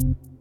Thank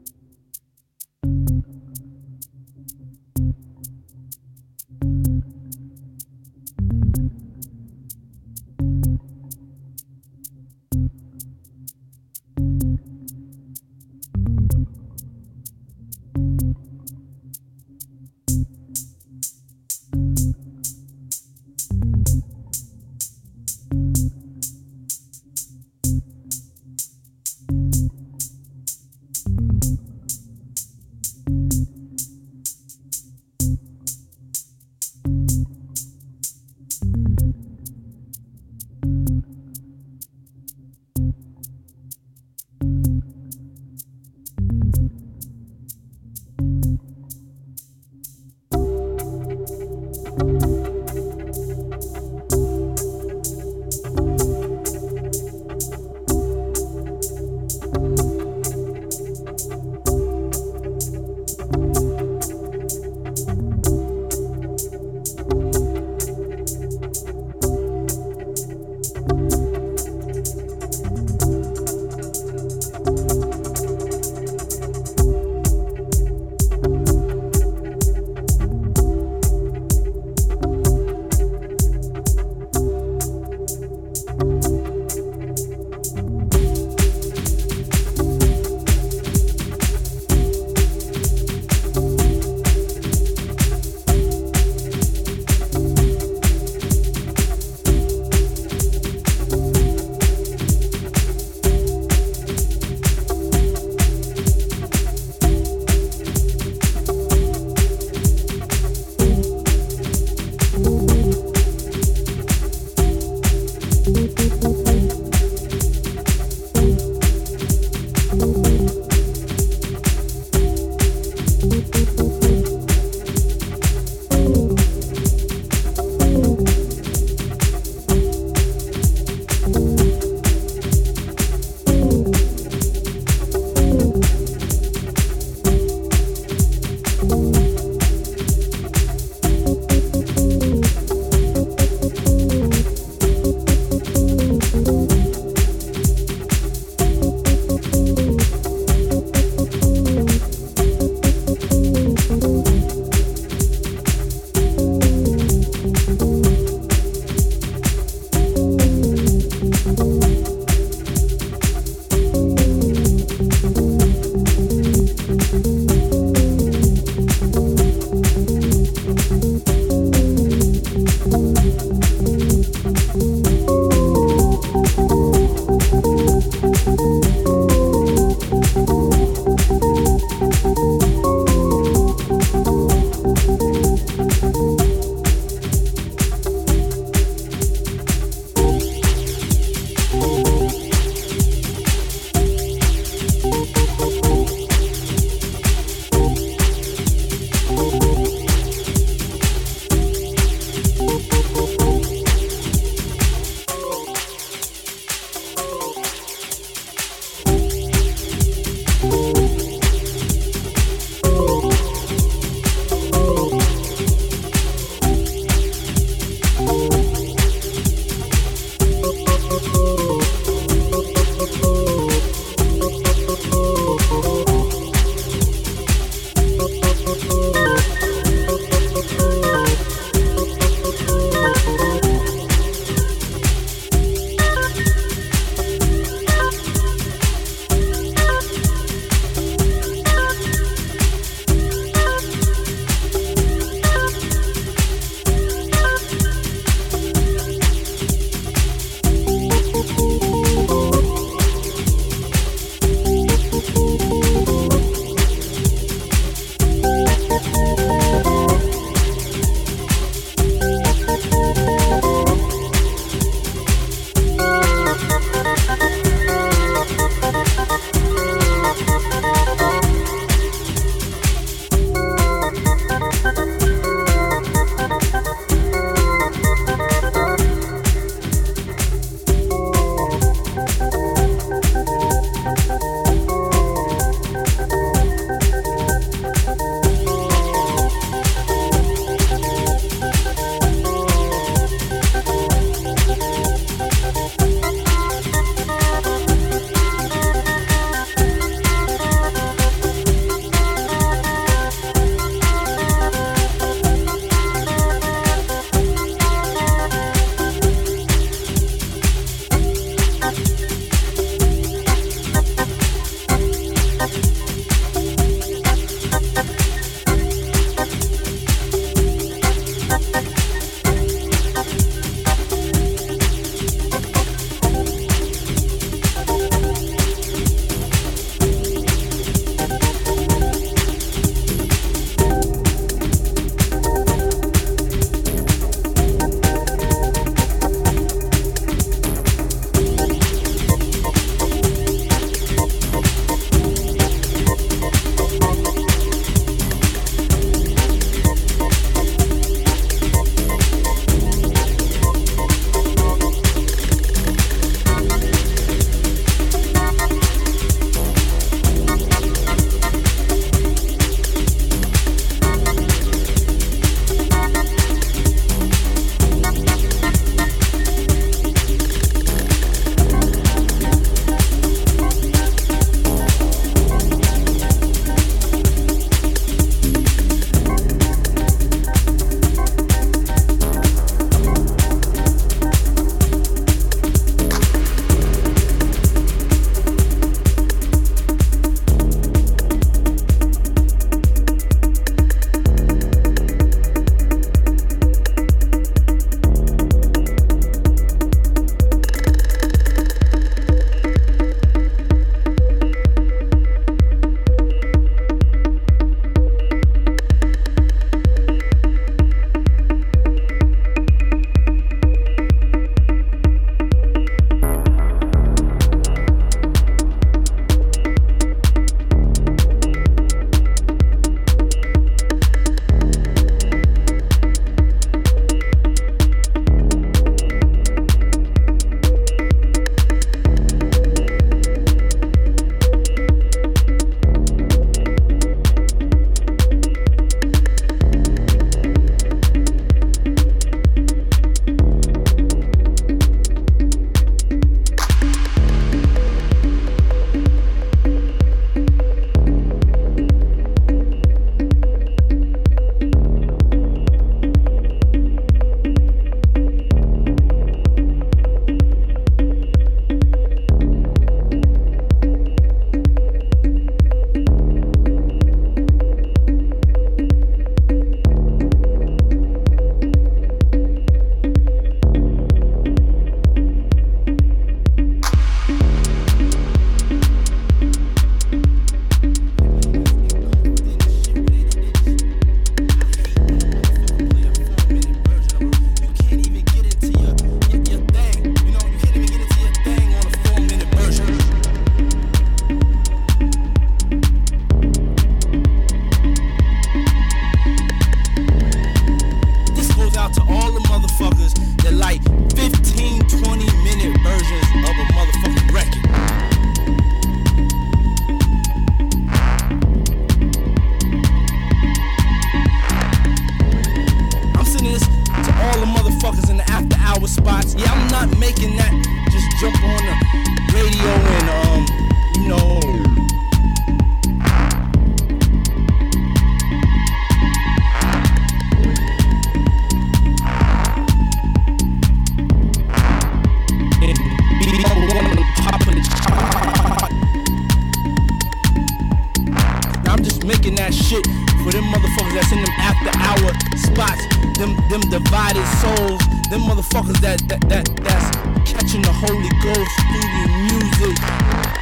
united souls. Them motherfuckers that that that that's catching the Holy Ghost through the music.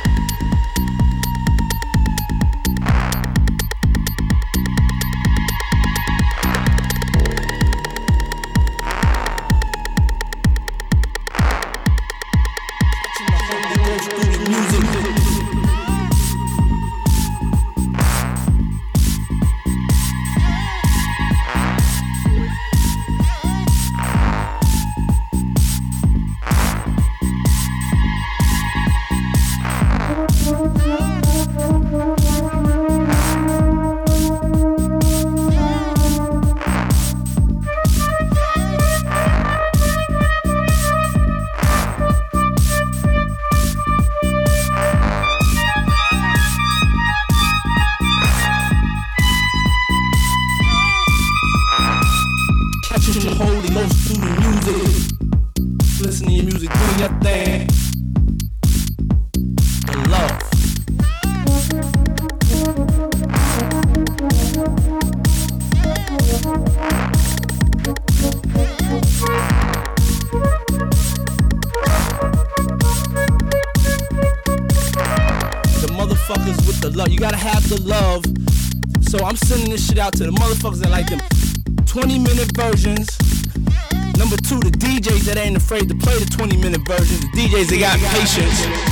Versions. The DJs that got patience.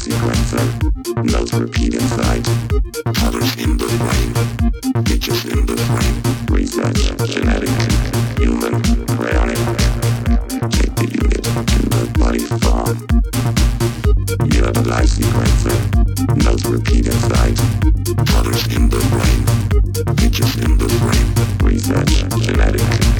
sequencer. Notes repeat inside. Colors in the brain, Pictures in the brain, Research. Genetic. Human. Bionic. Take the unit to the body farm. You have a live sequencer. Notes repeat inside. Colors in the brain, Pictures in the brain, Research. Genetic.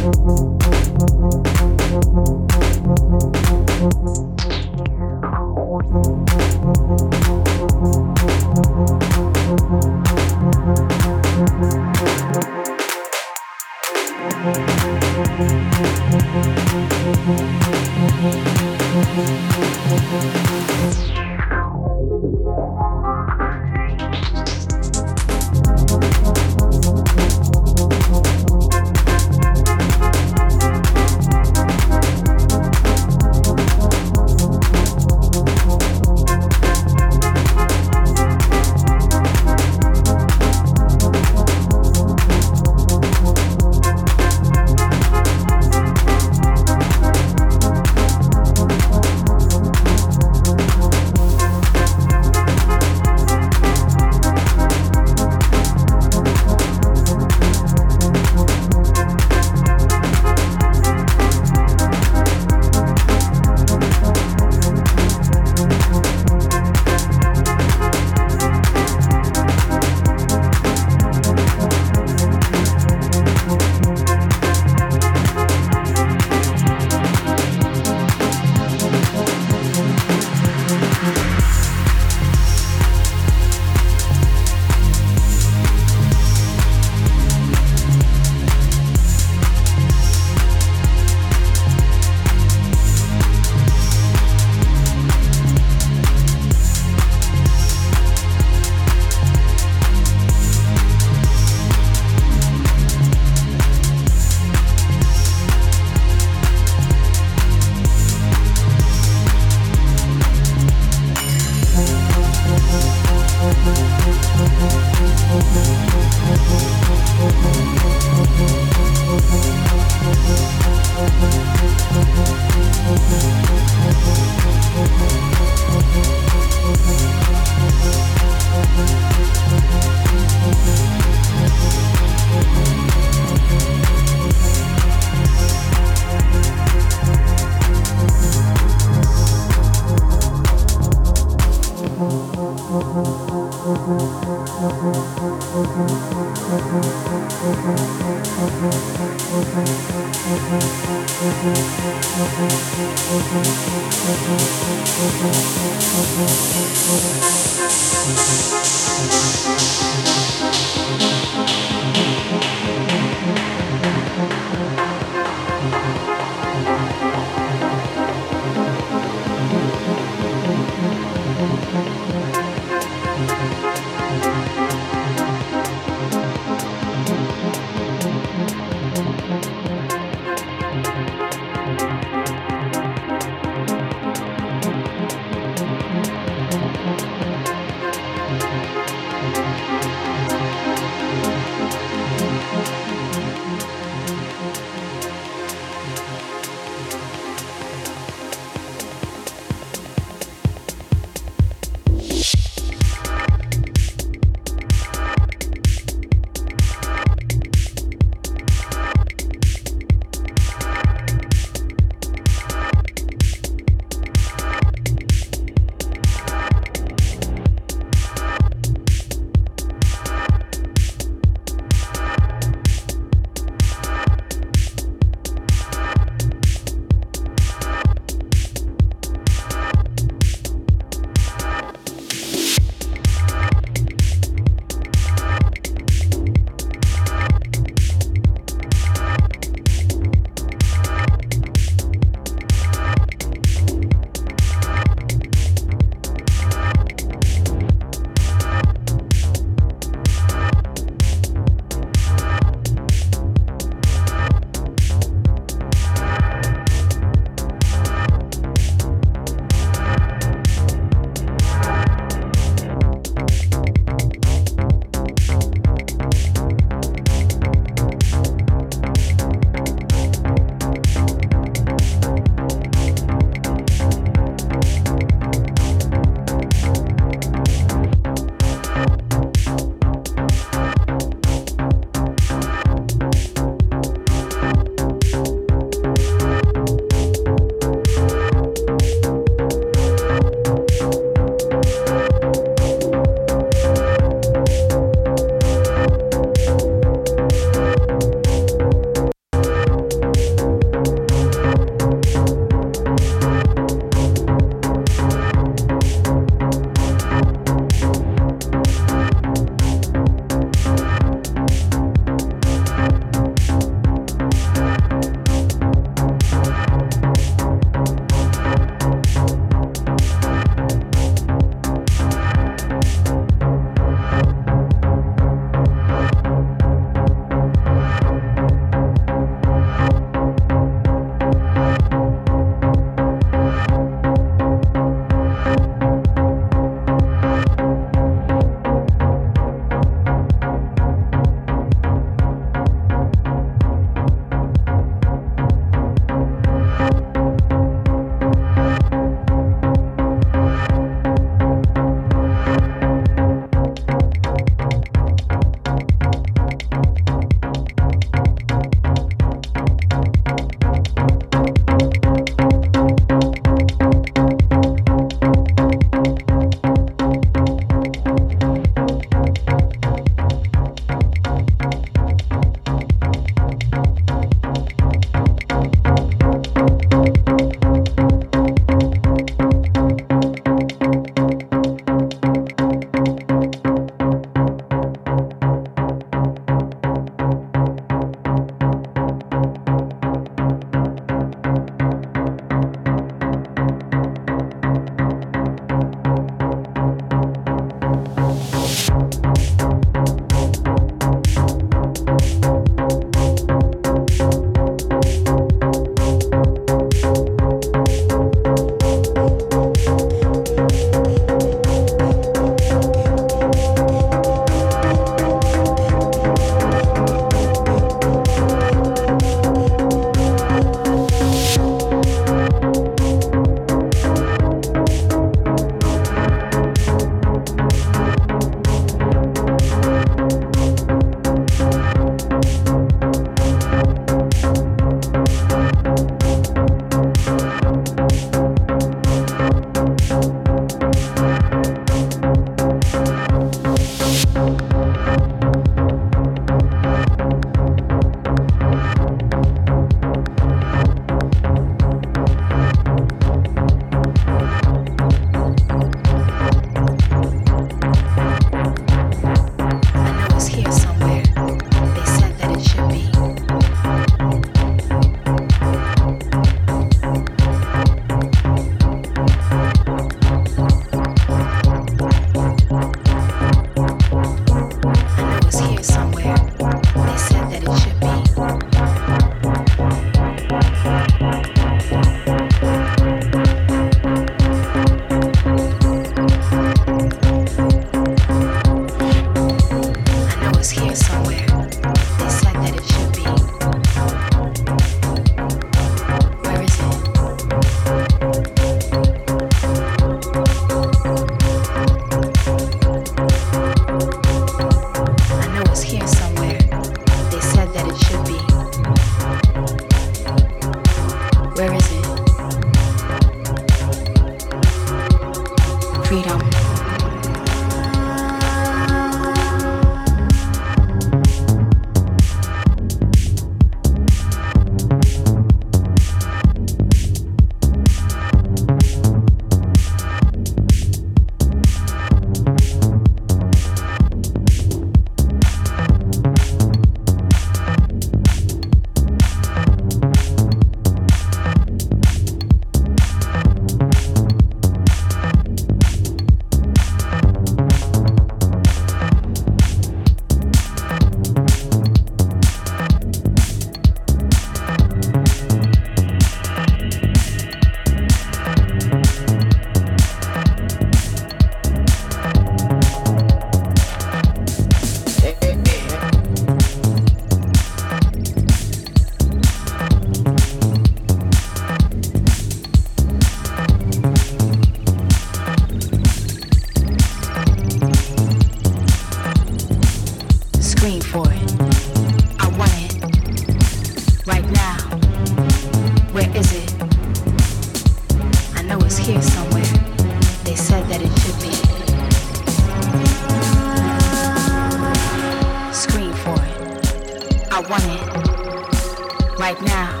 want it right now.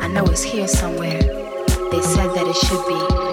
I know it's here somewhere. They said that it should be.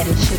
Center